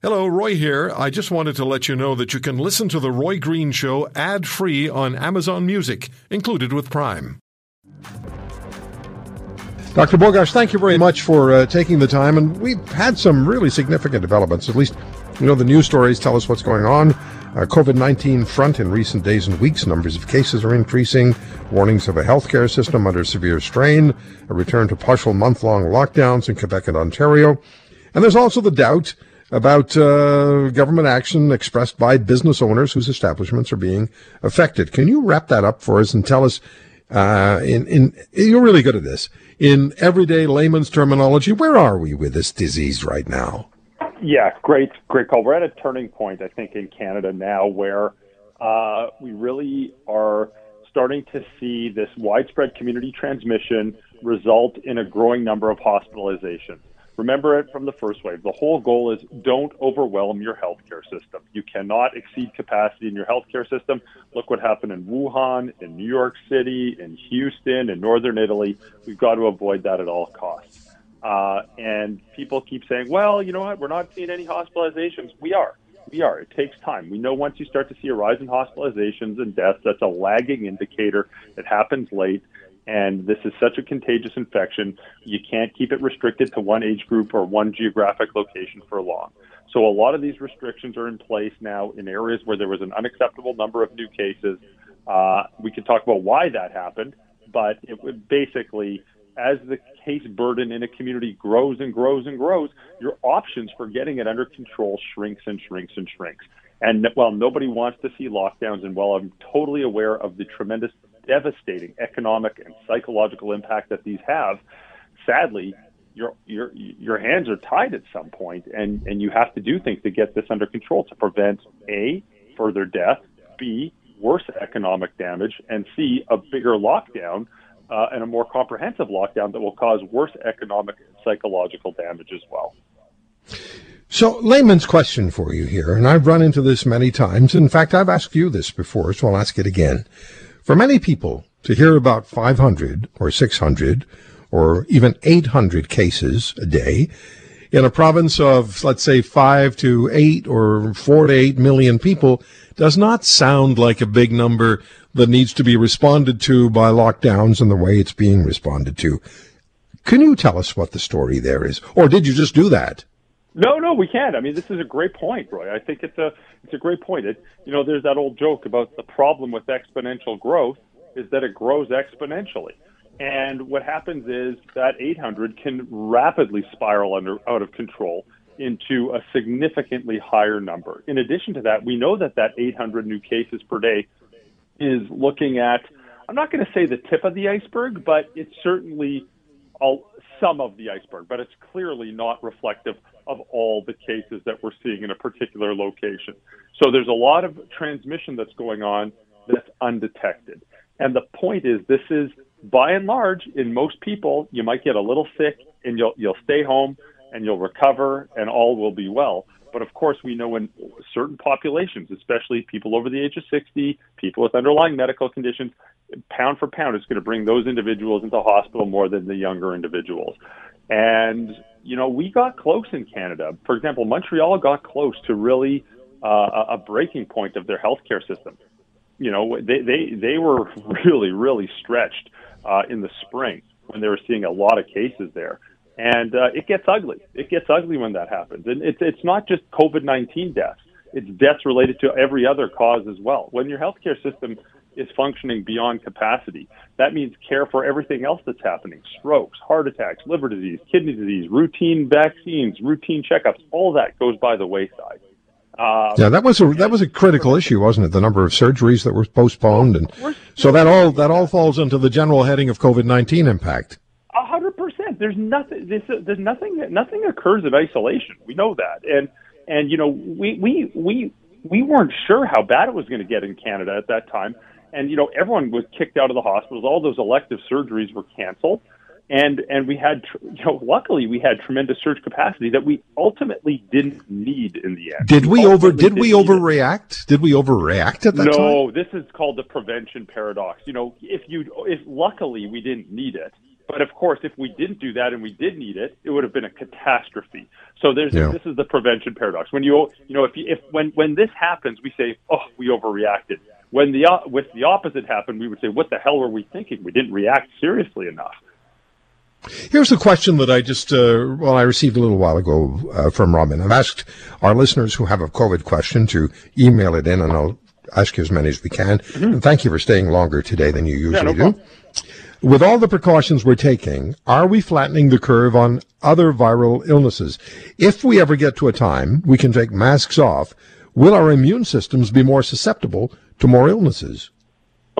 Hello, Roy here. I just wanted to let you know that you can listen to The Roy Green Show ad free on Amazon Music, included with Prime. Dr. Bogoch, thank you very much for uh, taking the time. And we've had some really significant developments. At least, you know, the news stories tell us what's going on. Uh, COVID 19 front in recent days and weeks, numbers of cases are increasing, warnings of a healthcare system under severe strain, a return to partial month long lockdowns in Quebec and Ontario. And there's also the doubt about uh, government action expressed by business owners whose establishments are being affected. Can you wrap that up for us and tell us, uh, in, in, you're really good at this, in everyday layman's terminology, where are we with this disease right now? Yeah, great, great call. We're at a turning point, I think, in Canada now where uh, we really are starting to see this widespread community transmission result in a growing number of hospitalizations. Remember it from the first wave. The whole goal is don't overwhelm your healthcare system. You cannot exceed capacity in your healthcare system. Look what happened in Wuhan, in New York City, in Houston, in northern Italy. We've got to avoid that at all costs. Uh, and people keep saying, well, you know what? We're not seeing any hospitalizations. We are. We are. It takes time. We know once you start to see a rise in hospitalizations and deaths, that's a lagging indicator. It happens late and this is such a contagious infection, you can't keep it restricted to one age group or one geographic location for long. So a lot of these restrictions are in place now in areas where there was an unacceptable number of new cases. Uh, we can talk about why that happened, but it would basically, as the case burden in a community grows and grows and grows, your options for getting it under control shrinks and shrinks and shrinks. And while nobody wants to see lockdowns, and while I'm totally aware of the tremendous devastating economic and psychological impact that these have, sadly, your your your hands are tied at some point, and and you have to do things to get this under control to prevent a further death, b worse economic damage, and c a bigger lockdown uh, and a more comprehensive lockdown that will cause worse economic and psychological damage as well. So, layman's question for you here, and I've run into this many times. In fact, I've asked you this before, so I'll ask it again. For many people, to hear about 500 or 600 or even 800 cases a day in a province of, let's say, 5 to 8 or 4 to 8 million people does not sound like a big number that needs to be responded to by lockdowns and the way it's being responded to. Can you tell us what the story there is? Or did you just do that? No, no, we can't. I mean, this is a great point, Roy. I think it's a it's a great point. It, you know, there's that old joke about the problem with exponential growth is that it grows exponentially. And what happens is that 800 can rapidly spiral under out of control into a significantly higher number. In addition to that, we know that that 800 new cases per day is looking at I'm not going to say the tip of the iceberg, but it's certainly all, some of the iceberg, but it's clearly not reflective of all the cases that we're seeing in a particular location. So there's a lot of transmission that's going on that's undetected. And the point is, this is by and large, in most people, you might get a little sick and you'll, you'll stay home and you'll recover and all will be well. But of course, we know in certain populations, especially people over the age of 60, people with underlying medical conditions, pound for pound, it's going to bring those individuals into hospital more than the younger individuals. And, you know, we got close in Canada. For example, Montreal got close to really uh, a breaking point of their healthcare system. You know, they, they, they were really, really stretched uh, in the spring when they were seeing a lot of cases there. And uh, it gets ugly. It gets ugly when that happens. And it's, it's not just COVID 19 deaths, it's deaths related to every other cause as well. When your healthcare system is functioning beyond capacity. That means care for everything else that's happening strokes, heart attacks, liver disease, kidney disease, routine vaccines, routine checkups, all that goes by the wayside. Uh, yeah, that was a that was a critical issue, wasn't it? The number of surgeries that were postponed, and so that all that all falls into the general heading of COVID nineteen impact. A hundred percent. There's nothing. There's, there's nothing. Nothing occurs in isolation. We know that, and and you know we we we we weren't sure how bad it was going to get in Canada at that time and you know everyone was kicked out of the hospitals. All those elective surgeries were canceled, and and we had you know luckily we had tremendous surge capacity that we ultimately didn't need in the end. Did we, we over did we overreact? Did we overreact at that no, time? No, this is called the prevention paradox. You know, if you if luckily we didn't need it, But of course, if we didn't do that and we did need it, it would have been a catastrophe. So there's Yeah. this is the prevention paradox. When you you know if you, if when when this happens, we say, oh, we overreacted. When the with the opposite happened, we would say, what the hell were we thinking? We didn't react seriously enough. Here's a question that I just, uh, well, I received a little while ago uh, from Robin. I've asked our listeners who have a COVID question to email it in, and I'll ask you as many as we can. And thank you for staying longer today than you usually no do. With all the precautions we're taking, are we flattening the curve on other viral illnesses? If we ever get to a time we can take masks off, will our immune systems be more susceptible to more illnesses?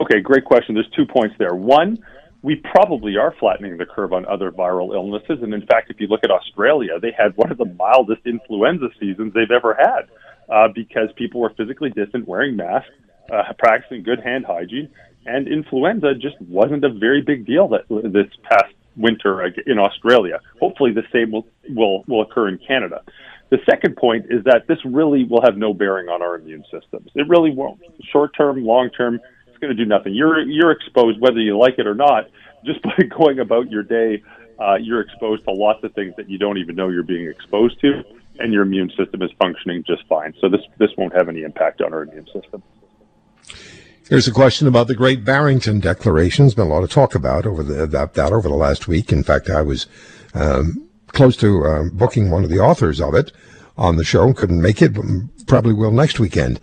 Okay, great question. There's two points there. One, we probably are flattening the curve on other viral illnesses. And in fact, if you look at Australia, they had one of the mildest influenza seasons they've ever had uh, because people were physically distant, wearing masks, uh, practicing good hand hygiene, and influenza just wasn't a very big deal that this past winter in Australia. Hopefully, the same will, will, will occur in Canada. The second point is that this really will have no bearing on our immune systems. It really won't. Short term, long term, it's going to do nothing. You're you're exposed whether you like it or not. Just by going about your day, uh, you're exposed to lots of things that you don't even know you're being exposed to, and your immune system is functioning just fine. So this this won't have any impact on our immune system. Here's a question about the Great Barrington Declaration. There's been a lot of talk about over the, that, that over the last week. In fact, I was um, close to uh, booking one of the authors of it on the show. Couldn't make it, but probably will next weekend.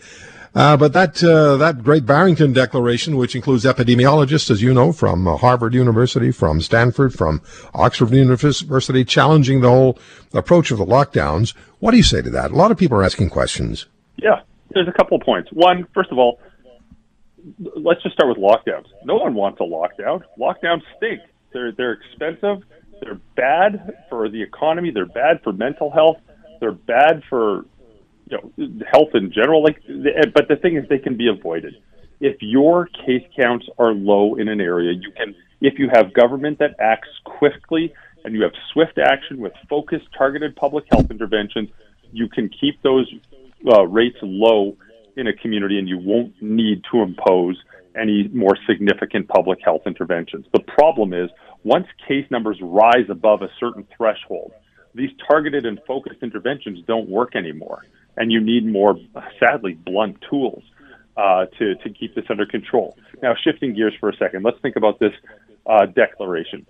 Uh, but that uh, that Great Barrington Declaration, which includes epidemiologists, as you know, from uh, Harvard University, from Stanford, from Oxford University, challenging the whole approach of the lockdowns. What do you say to that? A lot of people are asking questions. Yeah, there's a couple of points. One, first of all, let's just start with lockdowns. No one wants a lockdown. Lockdowns stink. They're they're expensive. They're bad for the economy. They're bad for mental health. They're bad for you know health in general. Like, but the thing is, they can be avoided. If your case counts are low in an area, you can. If you have government that acts quickly and you have swift action with focused, targeted public health interventions, you can keep those uh, rates low in a community, and you won't need to impose any more significant public health interventions. The problem is once case numbers rise above a certain threshold, these targeted and focused interventions don't work anymore, and you need more, sadly, blunt tools uh, to to keep this under control. Now, shifting gears for a second, let's think about this uh, declaration.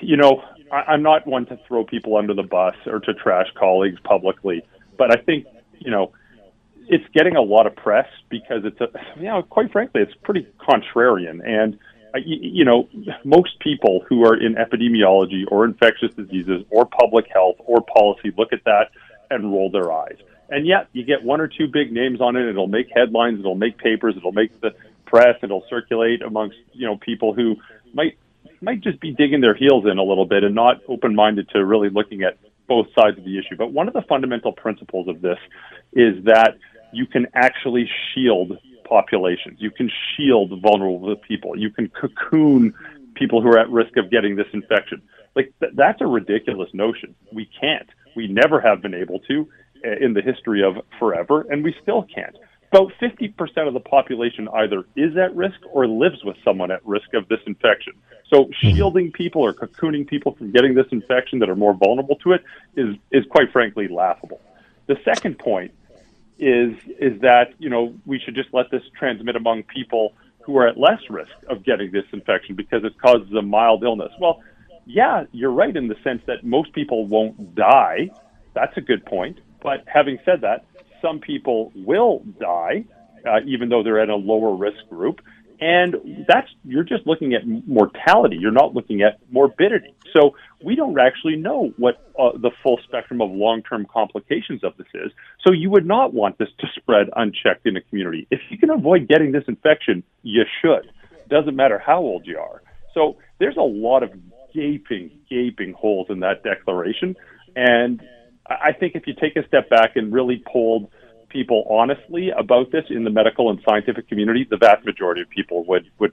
You know, I, I'm not one to throw people under the bus or to trash colleagues publicly, but I think you know it's getting a lot of press because it's a, you know, quite frankly, it's pretty contrarian. And, you, you know, most people who are in epidemiology or infectious diseases or public health or policy look at that and roll their eyes. And yet you get one or two big names on it. It'll make headlines. It'll make papers. It'll make the press. It'll circulate amongst, you know, people who might, might just be digging their heels in a little bit and not open-minded to really looking at both sides of the issue. But one of the fundamental principles of this is that you can actually shield populations. You can shield vulnerable people. You can cocoon people who are at risk of getting this infection. Like th- that's a ridiculous notion. We can't. We never have been able to uh, in the history of forever, and we still can't. About 50% of the population either is at risk or lives with someone at risk of this infection. So shielding people or cocooning people from getting this infection that are more vulnerable to it is, is quite frankly laughable. The second point is is that you know we should just let this transmit among people who are at less risk of getting this infection because it causes a mild illness. Well, yeah, you're right in the sense that most people won't die. That's a good point. But having said that, some people will die, uh, even though they're at a lower risk group. And that's, you're just looking at mortality. You're not looking at morbidity. So we don't actually know what uh, the full spectrum of long-term complications of this is. So you would not want this to spread unchecked in a community. If you can avoid getting this infection, you should. Doesn't matter how old you are. So there's a lot of gaping, gaping holes in that declaration. And I think if you take a step back and really polled people honestly about this in the medical and scientific community, the vast majority of people would would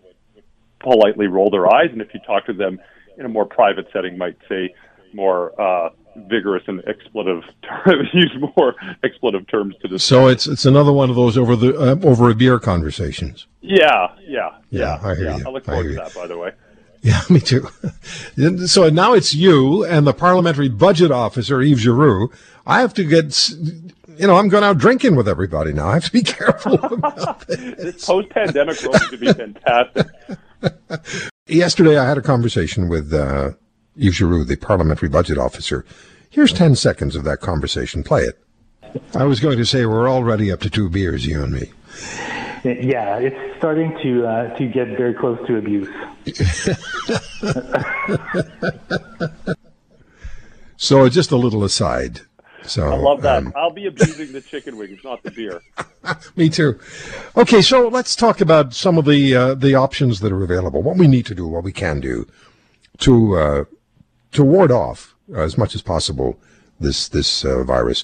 politely roll their eyes, and if you talk to them in a more private setting, might say more uh, vigorous and expletive use more expletive terms to this. So it's it's another one of those over the uh, over a beer conversations. Yeah, yeah, Yeah, I hear yeah. you. I look forward hear to you. that, by the way. Yeah, me too. so now it's you and the parliamentary budget officer, Yves Giroux. I have to get, you know, I'm going out drinking with everybody now. I have to be careful about this. this post-pandemic road to be fantastic. Yesterday, I had a conversation with uh, Yves Giroux, the parliamentary budget officer. Here's 10 seconds of that conversation. Play it. I was going to say we're already up to two beers, you and me. Yeah, it's starting to uh, to get very close to abuse. so, just a little aside. So I love that. Um, I'll be abusing the chicken wings, not the beer. me too. Okay, so let's talk about some of the uh, the options that are available. What we need to do, what we can do, to uh, to ward off as much as possible this this uh, virus.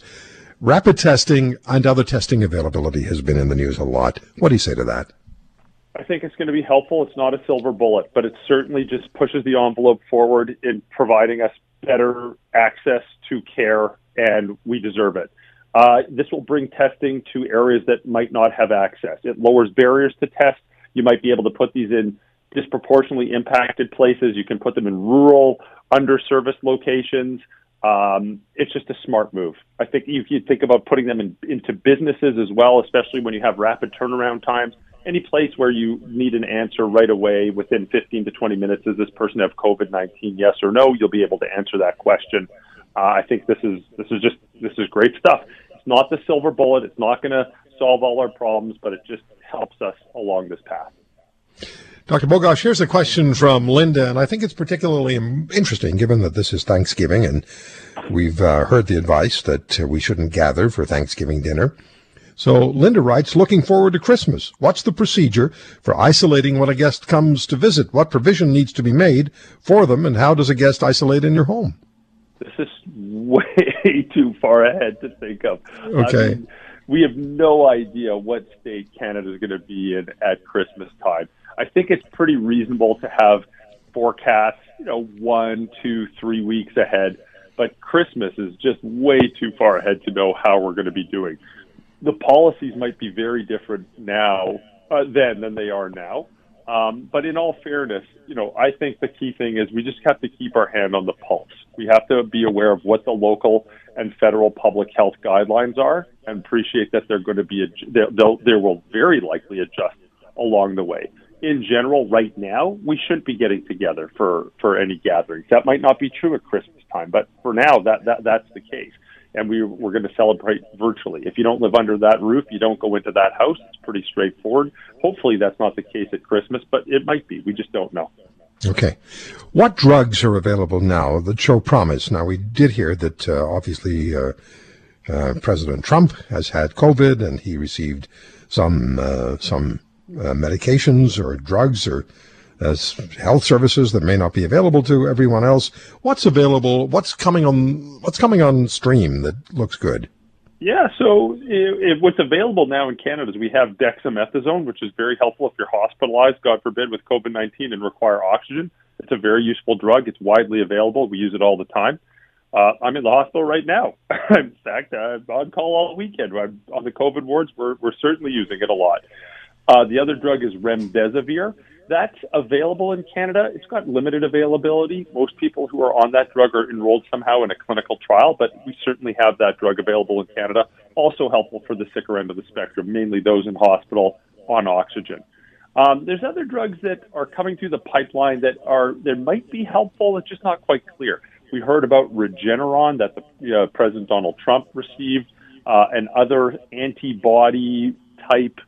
Rapid testing and other testing availability has been in the news a lot. What do you say to that? I think it's going to be helpful. It's not a silver bullet, but it certainly just pushes the envelope forward in providing us better access to care, and we deserve it. Uh, this will bring testing to areas that might not have access. It lowers barriers to test. You might be able to put these in disproportionately impacted places. You can put them in rural, underserviced locations. Um, it's just a smart move. I think if you think about putting them in, into businesses as well, especially when you have rapid turnaround times, any place where you need an answer right away within 15 to 20 minutes, does this person have COVID-19? Yes or no? You'll be able to answer that question. Uh, I think this is this is just this is great stuff. It's not the silver bullet. It's not going to solve all our problems, but it just helps us along this path. Dr. Bogoch, here's a question from Linda, and I think it's particularly interesting given that this is Thanksgiving and we've uh, heard the advice that uh, we shouldn't gather for Thanksgiving dinner. So Linda writes, looking forward to Christmas. What's the procedure for isolating when a guest comes to visit? What provision needs to be made for them, and how does a guest isolate in your home? This is way too far ahead to think of. Okay. I mean, we have no idea what state Canada is going to be in at Christmas time. I think it's pretty reasonable to have forecasts, you know, one, two, three weeks ahead. But Christmas is just way too far ahead to know how we're going to be doing. The policies might be very different now uh, then than they are now. Um, but in all fairness, you know, I think the key thing is we just have to keep our hand on the pulse. We have to be aware of what the local and federal public health guidelines are, and appreciate that they're going to be they'll, they will very likely adjust along the way in general, right now, we shouldn't be getting together for, for any gatherings. That might not be true at Christmas time, but for now, that, that that's the case. And we, we're going to celebrate virtually. If you don't live under that roof, you don't go into that house. It's pretty straightforward. Hopefully, that's not the case at Christmas, but it might be. We just don't know. Okay. What drugs are available now that show promise? Now, we did hear that uh, obviously uh, uh, President Trump has had COVID and he received some uh, some uh, medications or drugs or health services that may not be available to everyone else. What's available? What's coming on? What's coming on stream that looks good? Yeah, so it, it, what's available now in Canada is we have dexamethasone, which is very helpful if you're hospitalized, God forbid, with COVID 19 and require oxygen. It's a very useful drug. It's widely available. We use it all the time. Uh, I'm in the hospital right now. in fact, I'm on call all weekend. I'm on the COVID wards. We're, we're certainly using it a lot. Uh, the other drug is remdesivir. That's available in Canada. It's got limited availability. Most people who are on that drug are enrolled somehow in a clinical trial, but we certainly have that drug available in Canada. Also helpful for the sicker end of the spectrum, mainly those in hospital on oxygen. Um, there's other drugs that are coming through the pipeline that are that might be helpful. It's just not quite clear. We heard about Regeneron that the uh, President Donald Trump received, uh, and other antibody type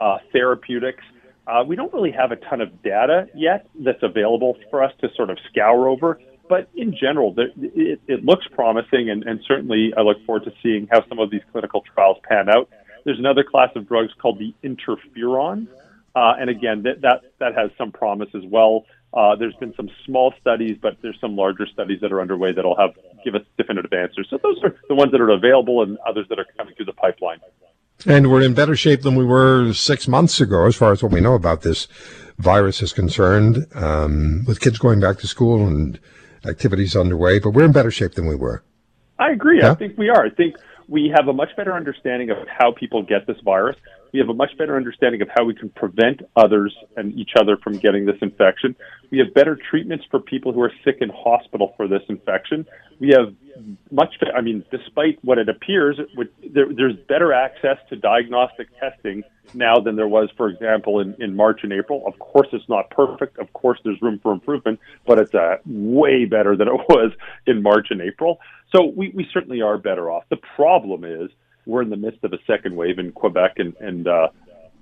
uh, therapeutics. Uh, we don't really have a ton of data yet that's available for us to sort of scour over. But in general, it, it looks promising, and, and certainly I look forward to seeing how some of these clinical trials pan out. There's another class of drugs called the interferon, uh, and again, that, that that has some promise as well. Uh, there's been some small studies, but there's some larger studies that are underway that'll have give us definitive answers. So those are the ones that are available, and others that are coming through the pipeline. And we're in better shape than we were six months ago, as far as what we know about this virus is concerned, um, with kids going back to school and activities underway. But we're in better shape than we were. I agree. Yeah? I think we are. I think we have a much better understanding of how people get this virus. We have a much better understanding of how we can prevent others and each other from getting this infection. We have better treatments for people who are sick in hospital for this infection. We have much, better I mean, despite what it appears, there, there's better access to diagnostic testing now than there was, for example, in, in March and April. Of course, it's not perfect. Of course, there's room for improvement, but it's uh, way better than it was in March and April. So we, we certainly are better off. The problem is we're in the midst of a second wave in Quebec and, and, uh,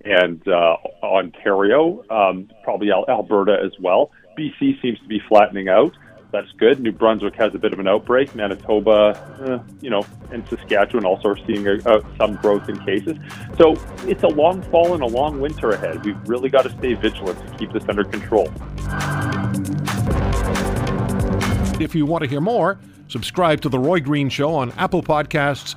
and uh, Ontario, um, probably Alberta as well. BC seems to be flattening out that's good. New Brunswick has a bit of an outbreak. Manitoba, uh, you know, and Saskatchewan also are seeing a, some growth in cases. So it's a long fall and a long winter ahead. We've really got to stay vigilant to keep this under control. If you want to hear more, subscribe to The Roy Green Show on Apple Podcasts,